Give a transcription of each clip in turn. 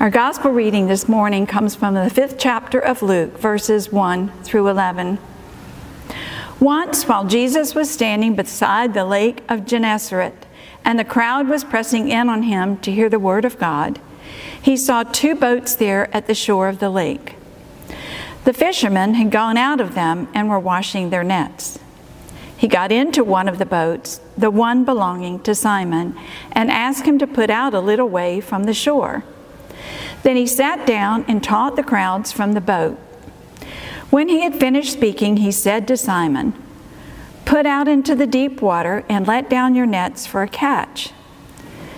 Our gospel reading this morning comes from the fifth chapter of Luke, verses 1 through 11. Once, while Jesus was standing beside the lake of Gennesaret, and the crowd was pressing in on him to hear the word of God, he saw two boats there at the shore of the lake. The fishermen had gone out of them and were washing their nets. He got into one of the boats, the one belonging to Simon, and asked him to put out a little way from the shore. Then he sat down and taught the crowds from the boat. When he had finished speaking, he said to Simon, Put out into the deep water and let down your nets for a catch.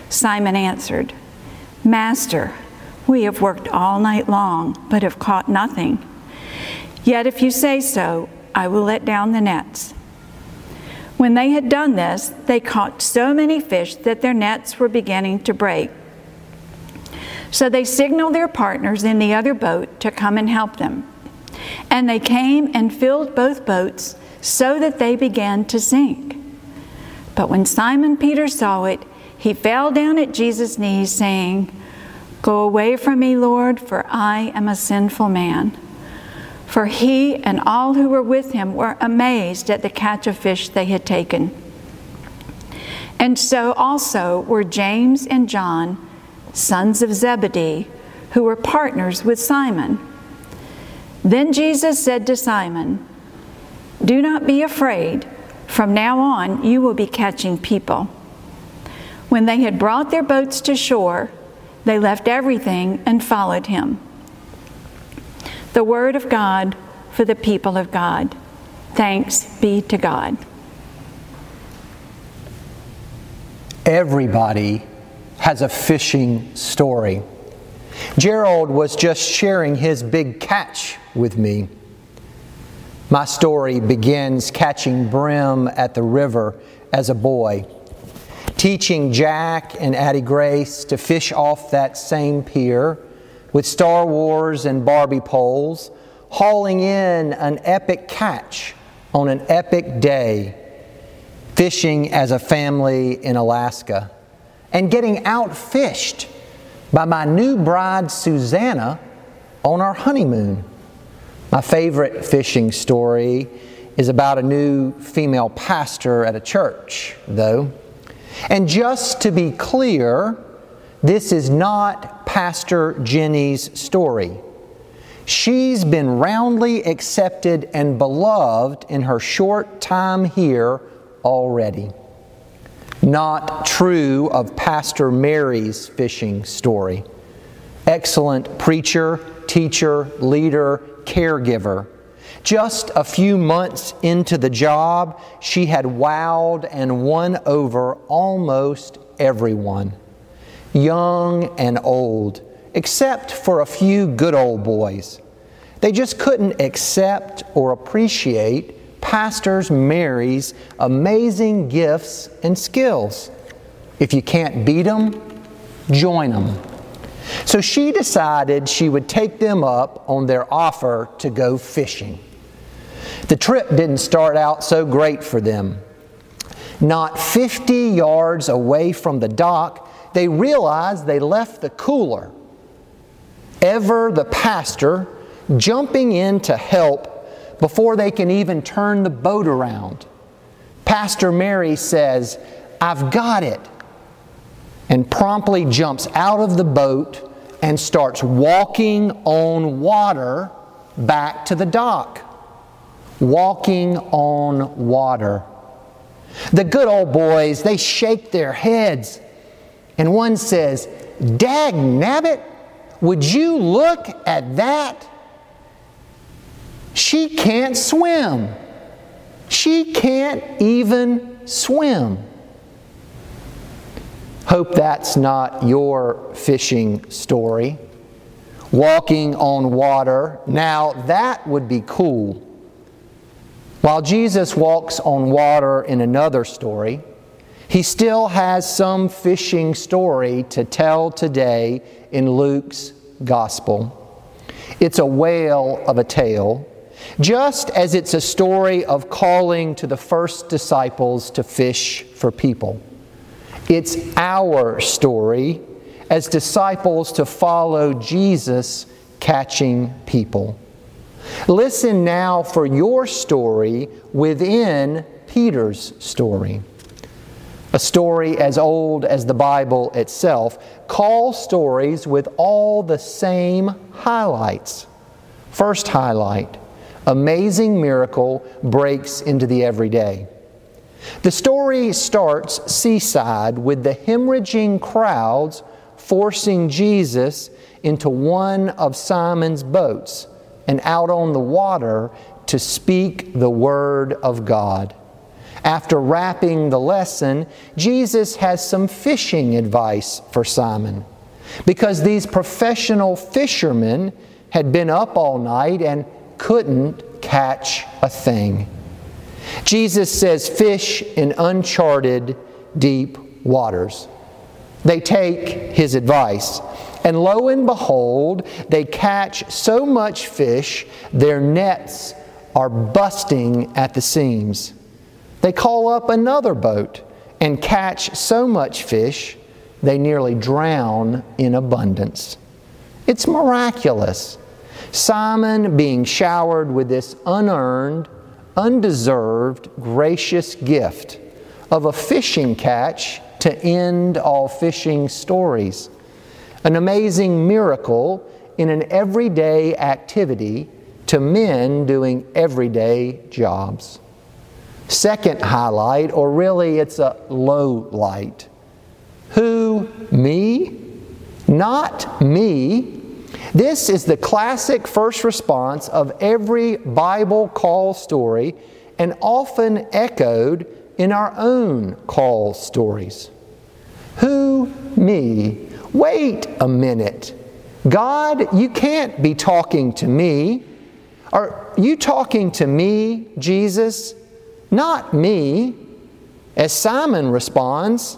Simon answered, Master, we have worked all night long, but have caught nothing. Yet if you say so, I will let down the nets. When they had done this, they caught so many fish that their nets were beginning to break. So they signaled their partners in the other boat to come and help them. And they came and filled both boats so that they began to sink. But when Simon Peter saw it, he fell down at Jesus' knees, saying, Go away from me, Lord, for I am a sinful man. For he and all who were with him were amazed at the catch of fish they had taken. And so also were James and John, sons of Zebedee, who were partners with Simon. Then Jesus said to Simon, Do not be afraid. From now on, you will be catching people. When they had brought their boats to shore, they left everything and followed him the word of God for the people of God. Thanks be to God. Everybody has a fishing story. Gerald was just sharing his big catch with me. My story begins catching brim at the river as a boy, teaching Jack and Addie Grace to fish off that same pier with Star Wars and Barbie poles, hauling in an epic catch on an epic day, fishing as a family in Alaska, and getting outfished by my new bride Susanna on our honeymoon. My favorite fishing story is about a new female pastor at a church, though. And just to be clear, this is not Pastor Jenny's story. She's been roundly accepted and beloved in her short time here already. Not true of Pastor Mary's fishing story. Excellent preacher, teacher, leader, caregiver. Just a few months into the job, she had wowed and won over almost everyone young and old, except for a few good old boys. They just couldn't accept or appreciate Pastor Mary's amazing gifts and skills. If you can't beat them, join them. So she decided she would take them up on their offer to go fishing. The trip didn't start out so great for them. Not 50 yards away from the dock, they realized they left the cooler. Ever the pastor jumping in to help before they can even turn the boat around. Pastor Mary says, I've got it, and promptly jumps out of the boat and starts walking on water back to the dock. Walking on water. The good old boys, they shake their heads and one says, Dag nabbit, would you look at that? She can't swim. She can't even swim. Hope that's not your fishing story. Walking on water. Now, that would be cool. While Jesus walks on water in another story, he still has some fishing story to tell today in Luke's gospel. It's a whale of a tale, just as it's a story of calling to the first disciples to fish for people. It's our story as disciples to follow Jesus catching people. Listen now for your story within Peter's story. A story as old as the Bible itself Call stories with all the same highlights. First highlight amazing miracle breaks into the everyday. The story starts seaside with the hemorrhaging crowds forcing Jesus into one of Simon's boats and out on the water to speak the Word of God. After wrapping the lesson, Jesus has some fishing advice for Simon. Because these professional fishermen had been up all night and couldn't catch a thing. Jesus says, Fish in uncharted deep waters. They take his advice. And lo and behold, they catch so much fish, their nets are busting at the seams. They call up another boat and catch so much fish, they nearly drown in abundance. It's miraculous. Simon being showered with this unearned, undeserved, gracious gift of a fishing catch to end all fishing stories. An amazing miracle in an everyday activity to men doing everyday jobs. Second highlight, or really it's a low light. Who? Me? Not me. This is the classic first response of every Bible call story and often echoed in our own call stories. Who? Me. Wait a minute. God, you can't be talking to me. Are you talking to me, Jesus? Not me. As Simon responds,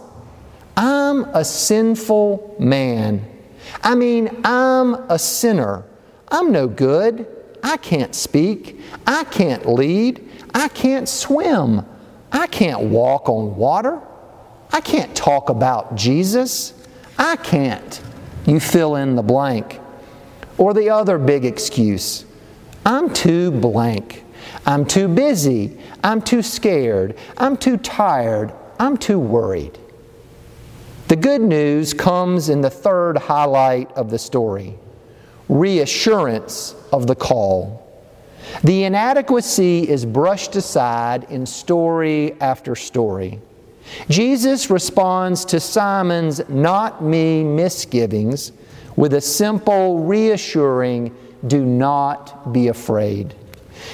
I'm a sinful man. I mean, I'm a sinner. I'm no good. I can't speak. I can't lead. I can't swim. I can't walk on water. I can't talk about Jesus. I can't. You fill in the blank. Or the other big excuse I'm too blank. I'm too busy. I'm too scared. I'm too tired. I'm too worried. The good news comes in the third highlight of the story reassurance of the call. The inadequacy is brushed aside in story after story. Jesus responds to Simon's not me misgivings with a simple, reassuring, do not be afraid.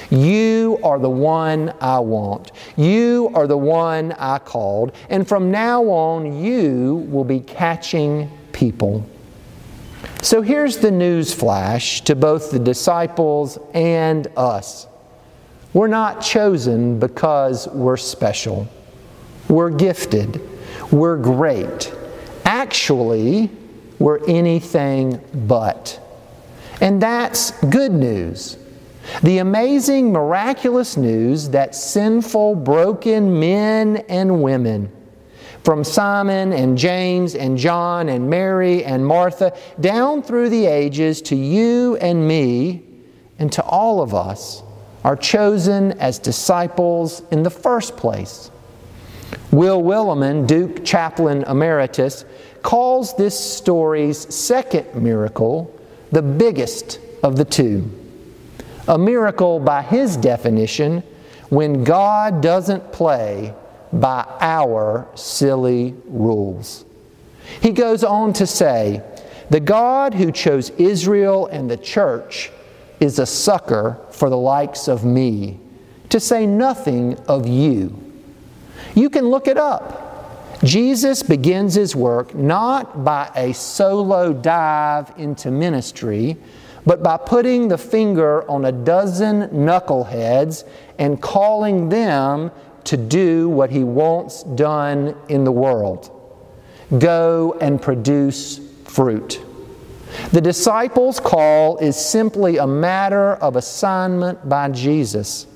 You are the one I want. You are the one I called. And from now on, you will be catching people. So here's the news flash to both the disciples and us. We're not chosen because we're special. We're gifted. We're great. Actually, we're anything but. And that's good news. The amazing, miraculous news that sinful, broken men and women, from Simon and James and John and Mary and Martha, down through the ages to you and me, and to all of us, are chosen as disciples in the first place. Will Willimon, Duke Chaplain Emeritus, calls this story's second miracle the biggest of the two. A miracle, by his definition, when God doesn't play by our silly rules. He goes on to say, The God who chose Israel and the church is a sucker for the likes of me, to say nothing of you. You can look it up. Jesus begins his work not by a solo dive into ministry, but by putting the finger on a dozen knuckleheads and calling them to do what he wants done in the world go and produce fruit. The disciples' call is simply a matter of assignment by Jesus,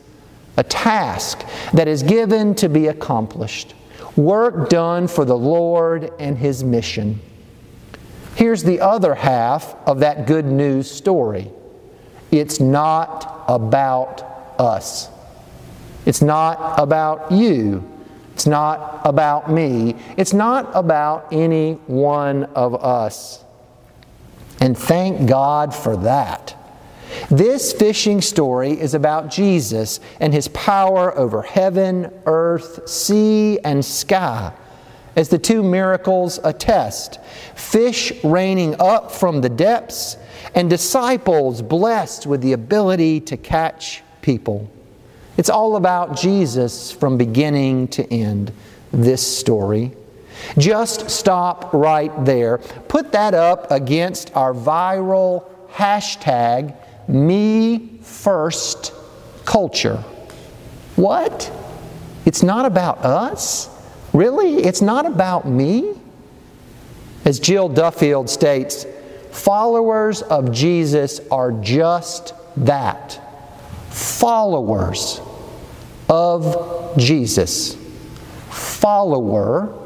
a task that is given to be accomplished, work done for the Lord and His mission. Here's the other half of that good news story it's not about us, it's not about you. It's not about me. It's not about any one of us. And thank God for that. This fishing story is about Jesus and his power over heaven, earth, sea, and sky. As the two miracles attest fish raining up from the depths, and disciples blessed with the ability to catch people. It's all about Jesus from beginning to end, this story. Just stop right there. Put that up against our viral hashtag me first culture. What? It's not about us? Really? It's not about me? As Jill Duffield states, followers of Jesus are just that followers of Jesus. Follower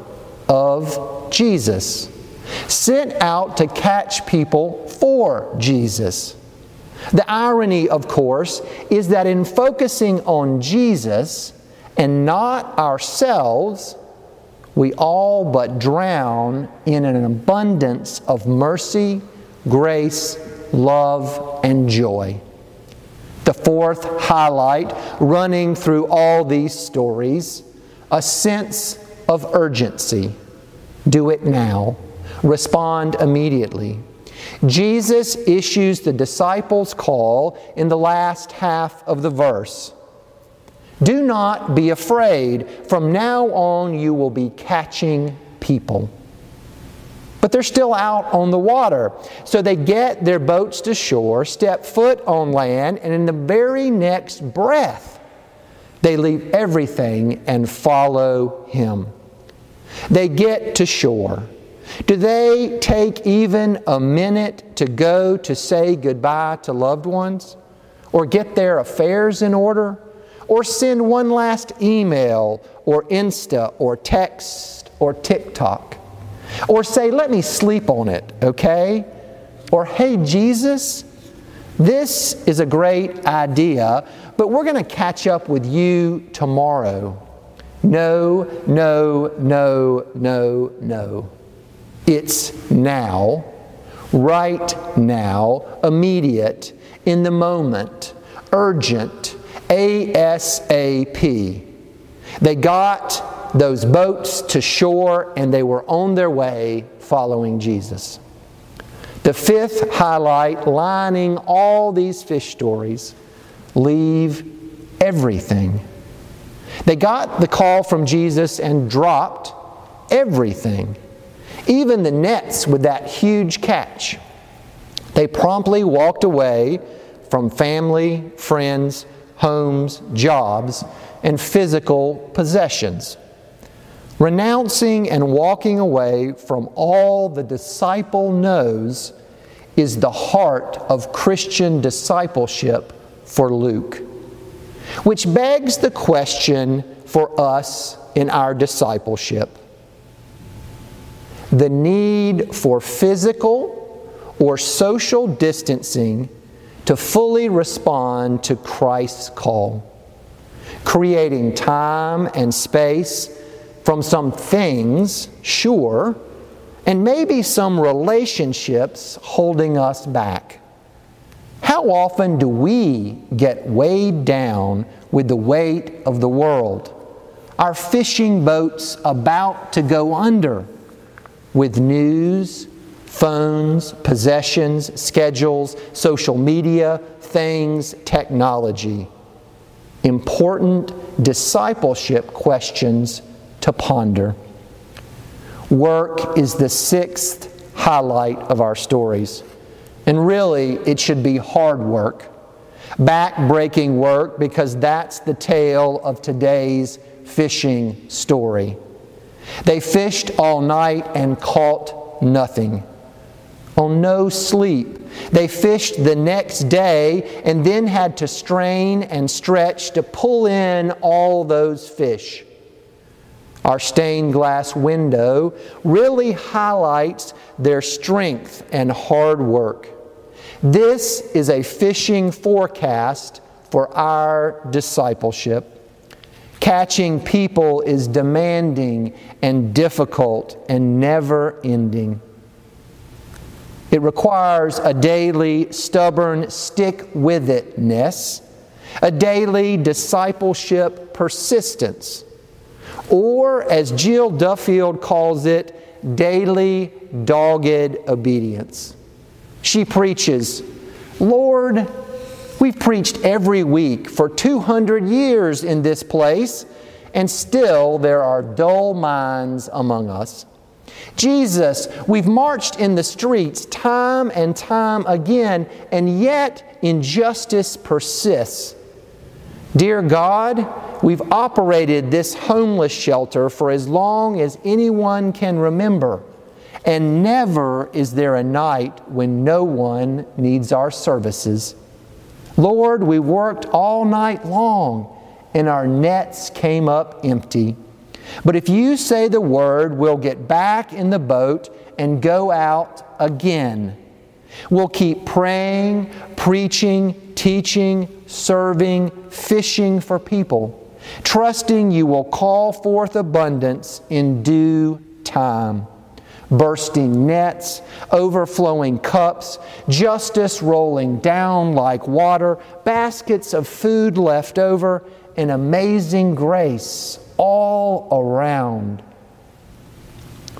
of Jesus. Sent out to catch people for Jesus. The irony, of course, is that in focusing on Jesus and not ourselves, we all but drown in an abundance of mercy, grace, love, and joy. The fourth highlight running through all these stories a sense of urgency. Do it now. Respond immediately. Jesus issues the disciples' call in the last half of the verse. Do not be afraid. From now on, you will be catching people. But they're still out on the water. So they get their boats to shore, step foot on land, and in the very next breath, they leave everything and follow him. They get to shore. Do they take even a minute to go to say goodbye to loved ones? Or get their affairs in order? Or send one last email or Insta or text or TikTok? Or say, let me sleep on it, okay? Or, hey, Jesus, this is a great idea, but we're going to catch up with you tomorrow. No, no, no, no, no. It's now, right now, immediate, in the moment, urgent, ASAP. They got those boats to shore and they were on their way following Jesus. The fifth highlight, lining all these fish stories, leave everything. They got the call from Jesus and dropped everything even the nets with that huge catch. They promptly walked away from family, friends, homes, jobs, and physical possessions. Renouncing and walking away from all the disciple knows is the heart of Christian discipleship for Luke. Which begs the question for us in our discipleship the need for physical or social distancing to fully respond to Christ's call, creating time and space from some things, sure, and maybe some relationships holding us back. How often do we get weighed down with the weight of the world? Our fishing boats about to go under with news, phones, possessions, schedules, social media, things, technology. Important discipleship questions to ponder. Work is the sixth highlight of our stories. And really, it should be hard work, back-breaking work, because that's the tale of today's fishing story. They fished all night and caught nothing. On no sleep. They fished the next day and then had to strain and stretch to pull in all those fish. our stained glass window, really highlights their strength and hard work. This is a fishing forecast for our discipleship. Catching people is demanding and difficult and never ending. It requires a daily, stubborn, stick with itness, a daily discipleship persistence, or as Jill Duffield calls it, daily dogged obedience. She preaches, Lord, we've preached every week for 200 years in this place, and still there are dull minds among us. Jesus, we've marched in the streets time and time again, and yet injustice persists. Dear God, we've operated this homeless shelter for as long as anyone can remember, and never is there a night when no one needs our services. Lord, we worked all night long, and our nets came up empty. But if you say the word, we'll get back in the boat and go out again. We'll keep praying, preaching, teaching, serving, fishing for people, trusting you will call forth abundance in due time. Bursting nets, overflowing cups, justice rolling down like water, baskets of food left over, and amazing grace all around.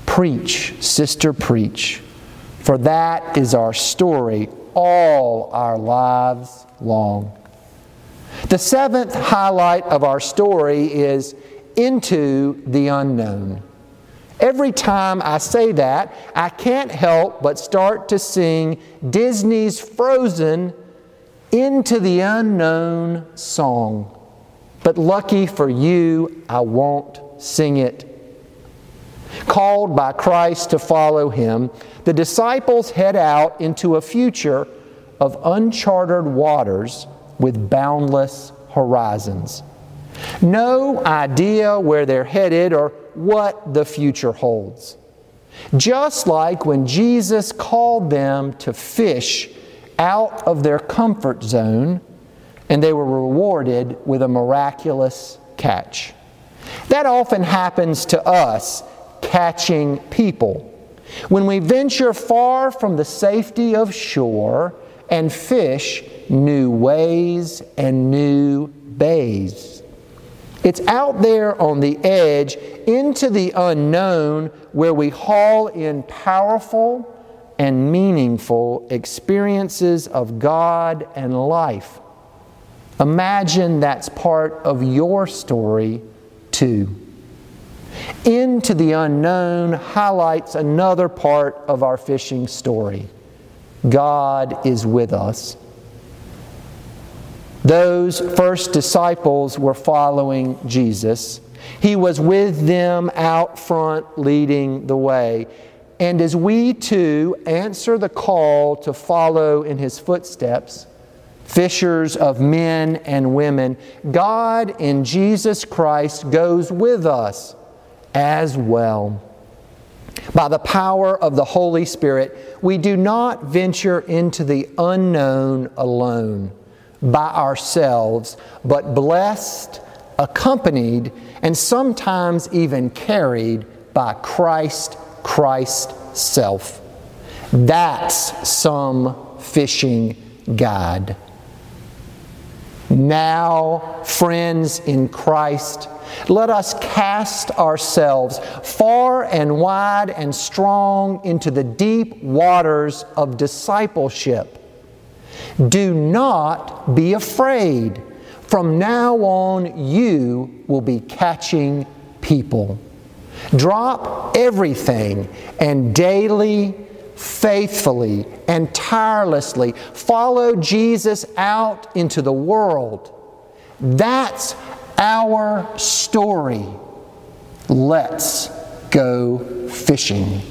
Preach, sister, preach, for that is our story all our lives long. The seventh highlight of our story is into the unknown. Every time I say that, I can't help but start to sing Disney's Frozen Into the Unknown song. But lucky for you, I won't sing it. Called by Christ to follow him, the disciples head out into a future of uncharted waters with boundless horizons. No idea where they're headed or what the future holds. Just like when Jesus called them to fish out of their comfort zone and they were rewarded with a miraculous catch. That often happens to us catching people. When we venture far from the safety of shore and fish new ways and new bays. It's out there on the edge into the unknown where we haul in powerful and meaningful experiences of God and life. Imagine that's part of your story too. Into the unknown highlights another part of our fishing story God is with us. Those first disciples were following Jesus. He was with them out front, leading the way. And as we too answer the call to follow in his footsteps, fishers of men and women, God in Jesus Christ goes with us as well. By the power of the Holy Spirit, we do not venture into the unknown alone by ourselves, but blessed, accompanied, and sometimes even carried by Christ, Christ self. That's some fishing guide. Now, friends in Christ, let us cast ourselves far and wide and strong into the deep waters of discipleship. Do not be afraid. From now on, you will be catching people. Drop everything and daily faithfully and tirelessly follow Jesus out into the world. That's our story. Let's go fishing.